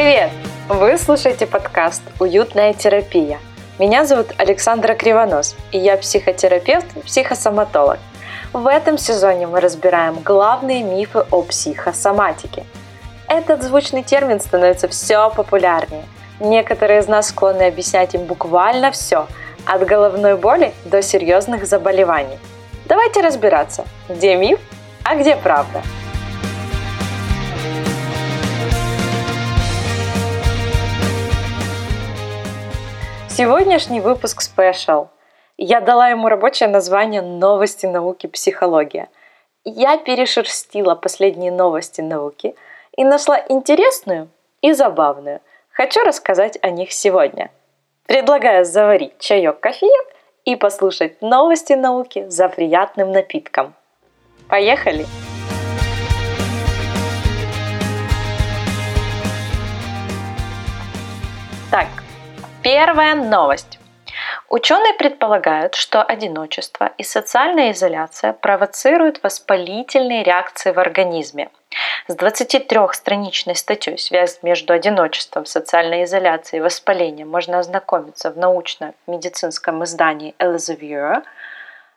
Привет! Вы слушаете подкаст «Уютная терапия». Меня зовут Александра Кривонос, и я психотерапевт, психосоматолог. В этом сезоне мы разбираем главные мифы о психосоматике. Этот звучный термин становится все популярнее. Некоторые из нас склонны объяснять им буквально все, от головной боли до серьезных заболеваний. Давайте разбираться, где миф, а где правда. Сегодняшний выпуск спешл. Я дала ему рабочее название «Новости науки психология». Я перешерстила последние новости науки и нашла интересную и забавную. Хочу рассказать о них сегодня. Предлагаю заварить чаек кофеек и послушать новости науки за приятным напитком. Поехали! Так, Первая новость. Ученые предполагают, что одиночество и социальная изоляция провоцируют воспалительные реакции в организме. С 23-страничной статьей «Связь между одиночеством, социальной изоляцией и воспалением» можно ознакомиться в научно-медицинском издании Elsevier.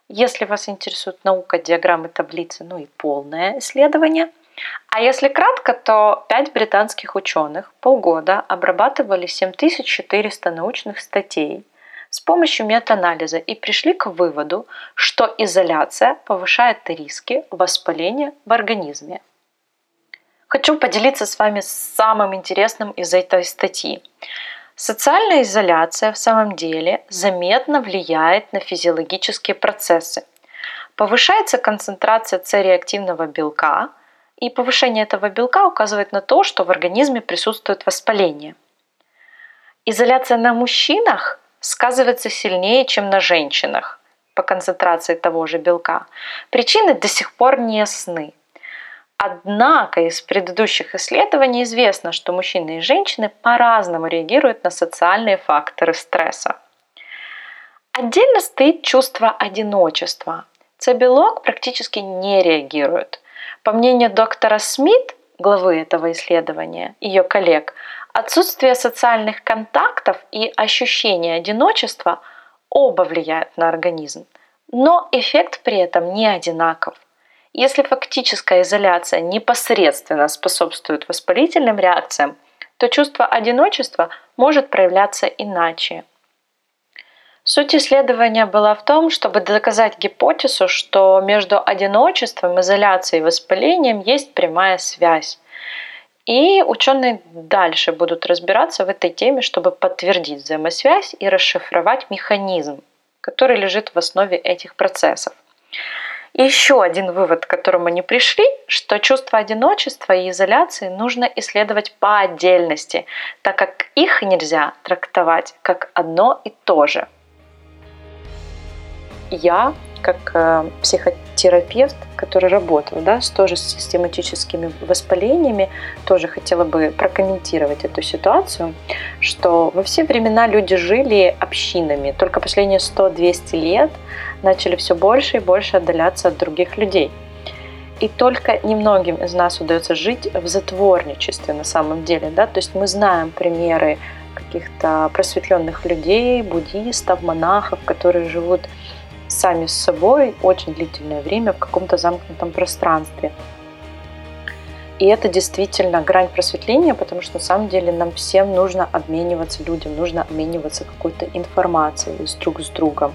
Если вас интересует наука, диаграммы, таблицы, ну и полное исследование – а если кратко, то пять британских ученых полгода обрабатывали 7400 научных статей с помощью метаанализа и пришли к выводу, что изоляция повышает риски воспаления в организме. Хочу поделиться с вами самым интересным из этой статьи. Социальная изоляция в самом деле заметно влияет на физиологические процессы. Повышается концентрация С-реактивного белка – и повышение этого белка указывает на то, что в организме присутствует воспаление. Изоляция на мужчинах сказывается сильнее, чем на женщинах по концентрации того же белка. Причины до сих пор не ясны. Однако из предыдущих исследований известно, что мужчины и женщины по-разному реагируют на социальные факторы стресса. Отдельно стоит чувство одиночества. С-белок практически не реагирует. По мнению доктора Смит, главы этого исследования, ее коллег, отсутствие социальных контактов и ощущение одиночества оба влияют на организм. Но эффект при этом не одинаков. Если фактическая изоляция непосредственно способствует воспалительным реакциям, то чувство одиночества может проявляться иначе – Суть исследования была в том, чтобы доказать гипотезу, что между одиночеством, изоляцией и воспалением есть прямая связь. И ученые дальше будут разбираться в этой теме, чтобы подтвердить взаимосвязь и расшифровать механизм, который лежит в основе этих процессов. Еще один вывод, к которому они пришли, что чувство одиночества и изоляции нужно исследовать по отдельности, так как их нельзя трактовать как одно и то же я, как э, психотерапевт, который работал да, с тоже с систематическими воспалениями, тоже хотела бы прокомментировать эту ситуацию, что во все времена люди жили общинами, только последние 100-200 лет начали все больше и больше отдаляться от других людей. И только немногим из нас удается жить в затворничестве на самом деле. Да? То есть мы знаем примеры каких-то просветленных людей, буддистов, монахов, которые живут сами с собой очень длительное время в каком-то замкнутом пространстве. И это действительно грань просветления, потому что на самом деле нам всем нужно обмениваться людям, нужно обмениваться какой-то информацией с друг с другом.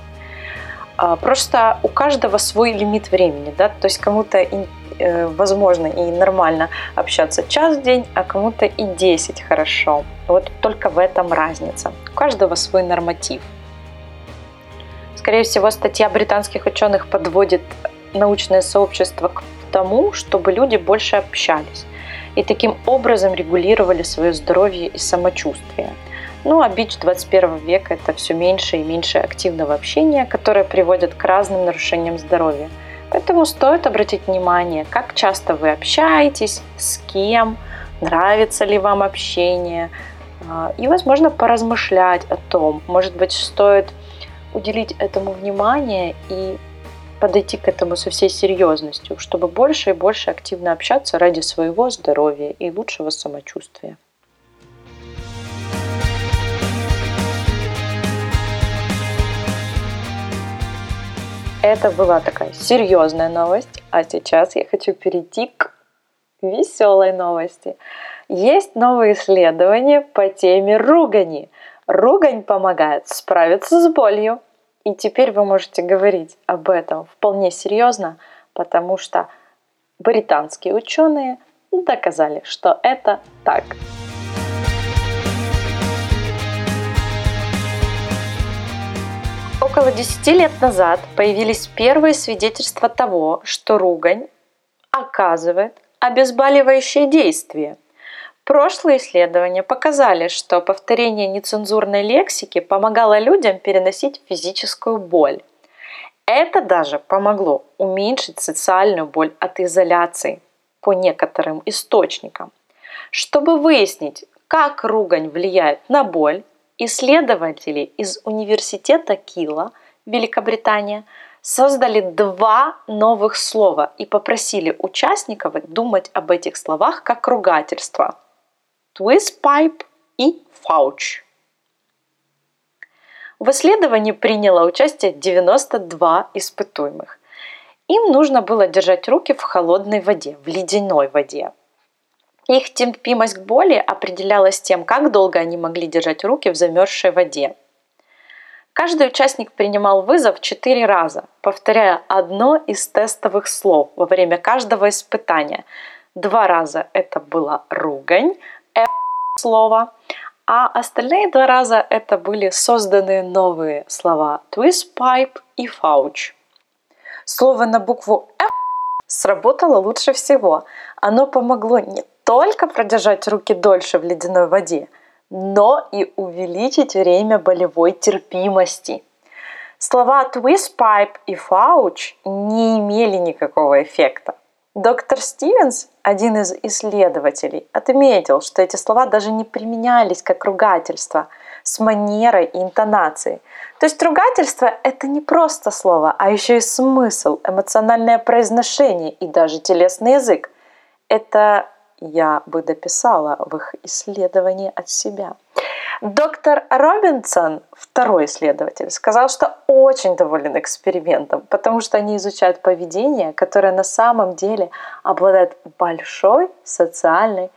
А, просто у каждого свой лимит времени, да, то есть кому-то э, возможно и нормально общаться час в день, а кому-то и 10 хорошо. Вот только в этом разница. У каждого свой норматив – скорее всего, статья британских ученых подводит научное сообщество к тому, чтобы люди больше общались и таким образом регулировали свое здоровье и самочувствие. Ну а бич 21 века – это все меньше и меньше активного общения, которое приводит к разным нарушениям здоровья. Поэтому стоит обратить внимание, как часто вы общаетесь, с кем, нравится ли вам общение, а, и, возможно, поразмышлять о том, может быть, стоит уделить этому внимание и подойти к этому со всей серьезностью, чтобы больше и больше активно общаться ради своего здоровья и лучшего самочувствия. Это была такая серьезная новость, а сейчас я хочу перейти к веселой новости. Есть новые исследования по теме ругани. Ругань помогает справиться с болью. И теперь вы можете говорить об этом вполне серьезно, потому что британские ученые доказали, что это так. Около 10 лет назад появились первые свидетельства того, что ругань оказывает обезболивающее действие. Прошлые исследования показали, что повторение нецензурной лексики помогало людям переносить физическую боль. Это даже помогло уменьшить социальную боль от изоляции по некоторым источникам. Чтобы выяснить, как ругань влияет на боль, исследователи из университета Кила, Великобритания, создали два новых слова и попросили участников думать об этих словах как ругательство. Twist pipe и fouch. В исследовании приняло участие 92 испытуемых. Им нужно было держать руки в холодной воде, в ледяной воде. Их терпимость к боли определялась тем, как долго они могли держать руки в замерзшей воде – Каждый участник принимал вызов четыре раза, повторяя одно из тестовых слов во время каждого испытания. Два раза это была ругань, слово, а остальные два раза это были созданные новые слова twist pipe и fouch. Слово на букву «F» сработало лучше всего. Оно помогло не только продержать руки дольше в ледяной воде – но и увеличить время болевой терпимости. Слова twist pipe и fouch не имели никакого эффекта. Доктор Стивенс, один из исследователей, отметил, что эти слова даже не применялись как ругательство с манерой и интонацией. То есть ругательство – это не просто слово, а еще и смысл, эмоциональное произношение и даже телесный язык. Это я бы дописала в их исследовании от себя. Доктор Робинсон, второй исследователь, сказал, что очень доволен экспериментом, потому что они изучают поведение, которое на самом деле обладает большой социальной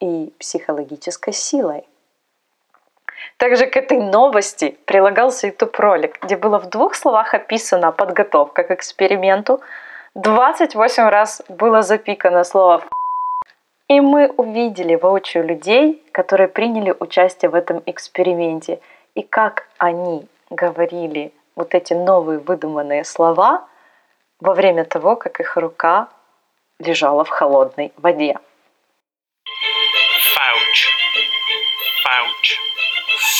и психологической силой. Также к этой новости прилагался YouTube ролик, где было в двух словах описана подготовка к эксперименту. 28 раз было запикано слово и мы увидели воочию людей, которые приняли участие в этом эксперименте, и как они говорили вот эти новые выдуманные слова во время того, как их рука лежала в холодной воде. Fouch. Fouch.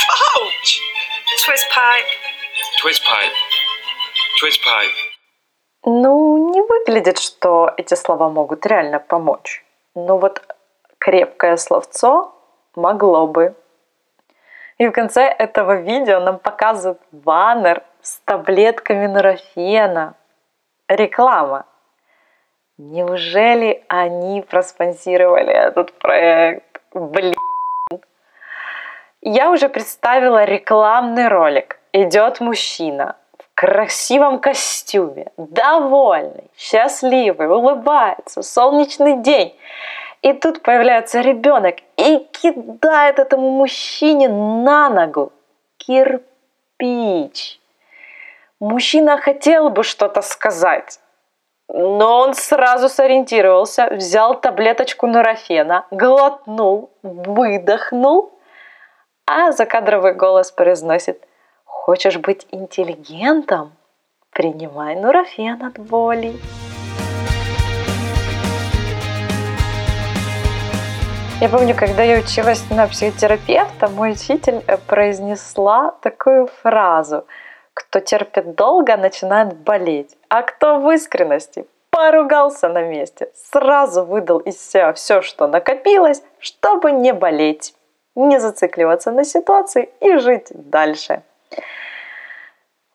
Fouch. Twist pipe. Twist pipe. Twist pipe. Ну, не выглядит, что эти слова могут реально помочь. Но вот крепкое словцо могло бы. И в конце этого видео нам показывают баннер с таблетками нурофена. Реклама. Неужели они проспонсировали этот проект? Блин. Я уже представила рекламный ролик. Идет мужчина в красивом костюме, довольный, счастливый, улыбается, солнечный день. И тут появляется ребенок и кидает этому мужчине на ногу кирпич. Мужчина хотел бы что-то сказать, но он сразу сориентировался, взял таблеточку нурофена, глотнул, выдохнул, а закадровый голос произносит «Хочешь быть интеллигентом? Принимай нурофен от боли». Я помню, когда я училась на психотерапевта, мой учитель э, произнесла такую фразу «Кто терпит долго, начинает болеть, а кто в искренности поругался на месте, сразу выдал из себя все, что накопилось, чтобы не болеть, не зацикливаться на ситуации и жить дальше».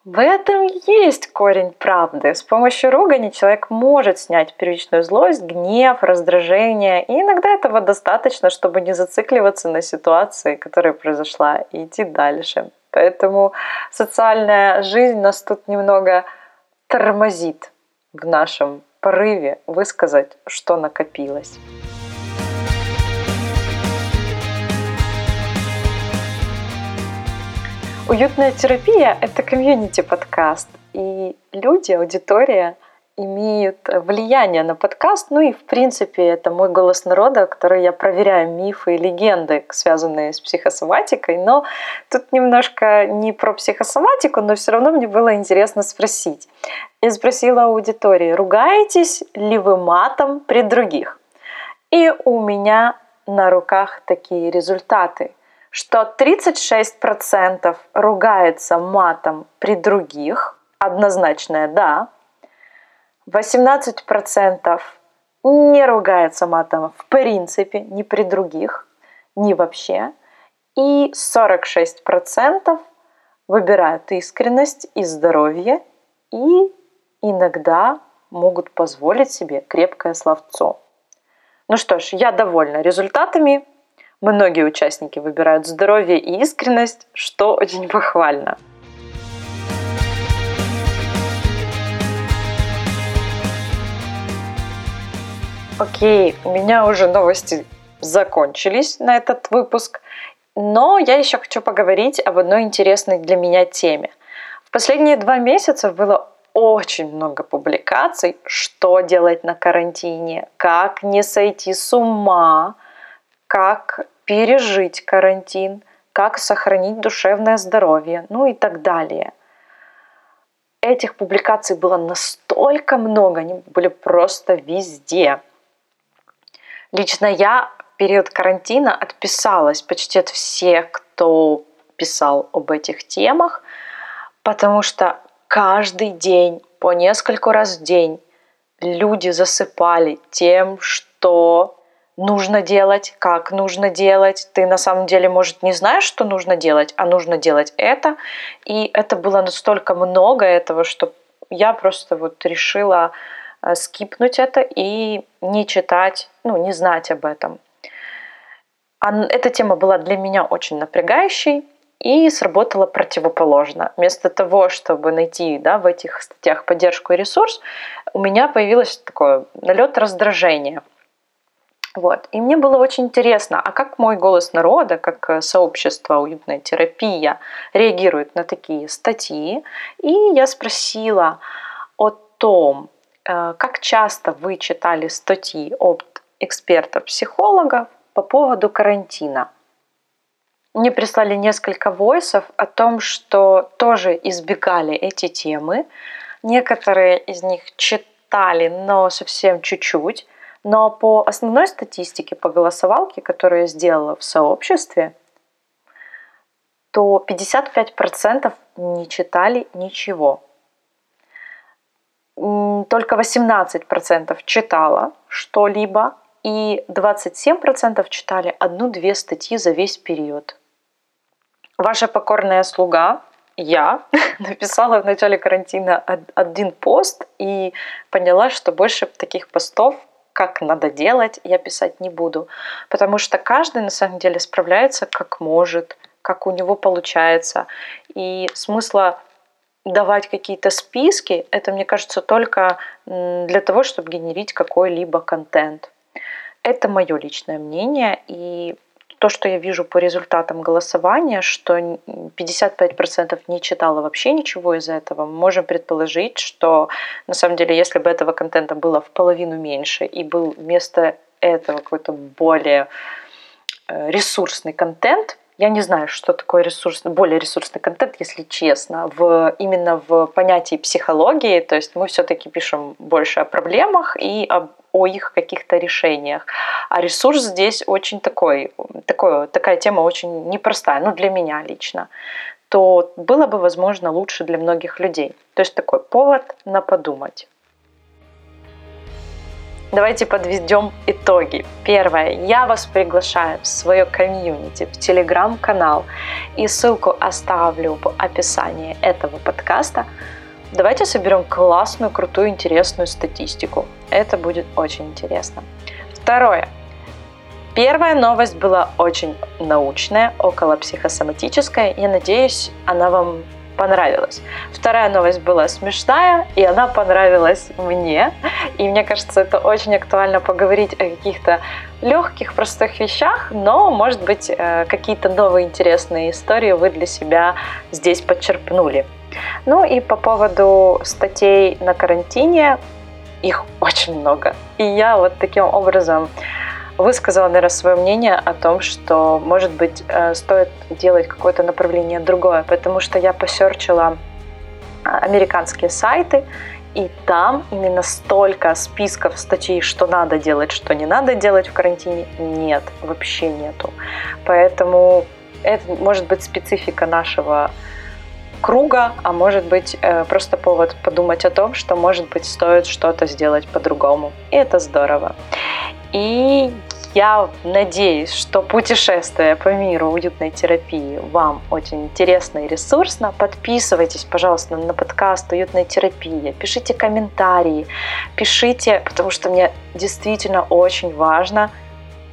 В этом есть корень правды. С помощью ругани человек может снять первичную злость, гнев, раздражение. И иногда этого достаточно, чтобы не зацикливаться на ситуации, которая произошла, и идти дальше. Поэтому социальная жизнь нас тут немного тормозит в нашем порыве высказать, что накопилось. Уютная терапия – это комьюнити-подкаст, и люди, аудитория имеют влияние на подкаст. Ну и, в принципе, это мой голос народа, который я проверяю мифы и легенды, связанные с психосоматикой. Но тут немножко не про психосоматику, но все равно мне было интересно спросить. Я спросила аудитории, ругаетесь ли вы матом при других? И у меня на руках такие результаты что 36% ругается матом при других, однозначное «да», 18% не ругается матом в принципе, ни при других, ни вообще, и 46% выбирают искренность и здоровье, и иногда могут позволить себе крепкое словцо. Ну что ж, я довольна результатами, Многие участники выбирают здоровье и искренность, что очень похвально. Окей, у меня уже новости закончились на этот выпуск, но я еще хочу поговорить об одной интересной для меня теме. В последние два месяца было очень много публикаций, что делать на карантине, как не сойти с ума, как пережить карантин, как сохранить душевное здоровье, ну и так далее. Этих публикаций было настолько много, они были просто везде. Лично я в период карантина отписалась почти от всех, кто писал об этих темах, потому что каждый день, по несколько раз в день, люди засыпали тем, что нужно делать, как нужно делать. Ты на самом деле, может, не знаешь, что нужно делать, а нужно делать это. И это было настолько много этого, что я просто вот решила э, скипнуть это и не читать, ну, не знать об этом. Эта тема была для меня очень напрягающей и сработала противоположно. Вместо того, чтобы найти да, в этих статьях поддержку и ресурс, у меня появилось такое налет раздражения – вот. И мне было очень интересно, а как мой голос народа, как э, сообщество «Уютная терапия» реагирует на такие статьи. И я спросила о том, э, как часто вы читали статьи от экспертов-психологов по поводу карантина. Мне прислали несколько войсов о том, что тоже избегали эти темы. Некоторые из них читали, но совсем чуть-чуть но по основной статистике, по голосовалке, которую я сделала в сообществе, то 55% не читали ничего. Только 18% читала что-либо, и 27% читали одну-две статьи за весь период. Ваша покорная слуга, я, написала в начале карантина один пост и поняла, что больше таких постов как надо делать, я писать не буду. Потому что каждый на самом деле справляется как может, как у него получается. И смысла давать какие-то списки, это, мне кажется, только для того, чтобы генерить какой-либо контент. Это мое личное мнение, и то, что я вижу по результатам голосования, что 55% не читало вообще ничего из этого, мы можем предположить, что на самом деле, если бы этого контента было в половину меньше и был вместо этого какой-то более э, ресурсный контент, я не знаю, что такое ресурсный, более ресурсный контент, если честно, в, именно в понятии психологии. То есть мы все-таки пишем больше о проблемах и об, о их каких-то решениях. А ресурс здесь очень такой, такой, такая тема очень непростая, ну для меня лично то было бы, возможно, лучше для многих людей. То есть такой повод на подумать. Давайте подведем итоги. Первое. Я вас приглашаю в свое комьюнити, в телеграм-канал. И ссылку оставлю в описании этого подкаста. Давайте соберем классную, крутую, интересную статистику. Это будет очень интересно. Второе. Первая новость была очень научная, около психосоматическая. Я надеюсь, она вам понравилось. Вторая новость была смешная, и она понравилась мне. И мне кажется, это очень актуально поговорить о каких-то легких, простых вещах, но, может быть, э, какие-то новые интересные истории вы для себя здесь подчерпнули. Ну и по поводу статей на карантине, их очень много. И я вот таким образом высказала, наверное, свое мнение о том, что, может быть, э, стоит делать какое-то направление другое, потому что я посерчила а, американские сайты, и там именно столько списков статей, что надо делать, что не надо делать в карантине, нет, вообще нету. Поэтому это может быть специфика нашего круга, а может быть э, просто повод подумать о том, что может быть стоит что-то сделать по-другому. И это здорово. И я надеюсь, что путешествие по миру уютной терапии вам очень интересно и ресурсно. Подписывайтесь, пожалуйста, на подкаст «Уютная терапия». Пишите комментарии, пишите, потому что мне действительно очень важно,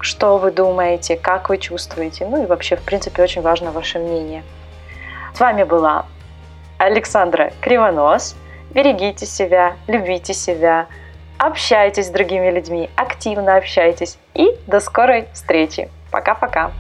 что вы думаете, как вы чувствуете. Ну и вообще, в принципе, очень важно ваше мнение. С вами была Александра Кривонос. Берегите себя, любите себя, общайтесь с другими людьми, активно общайтесь и до скорой встречи. Пока-пока.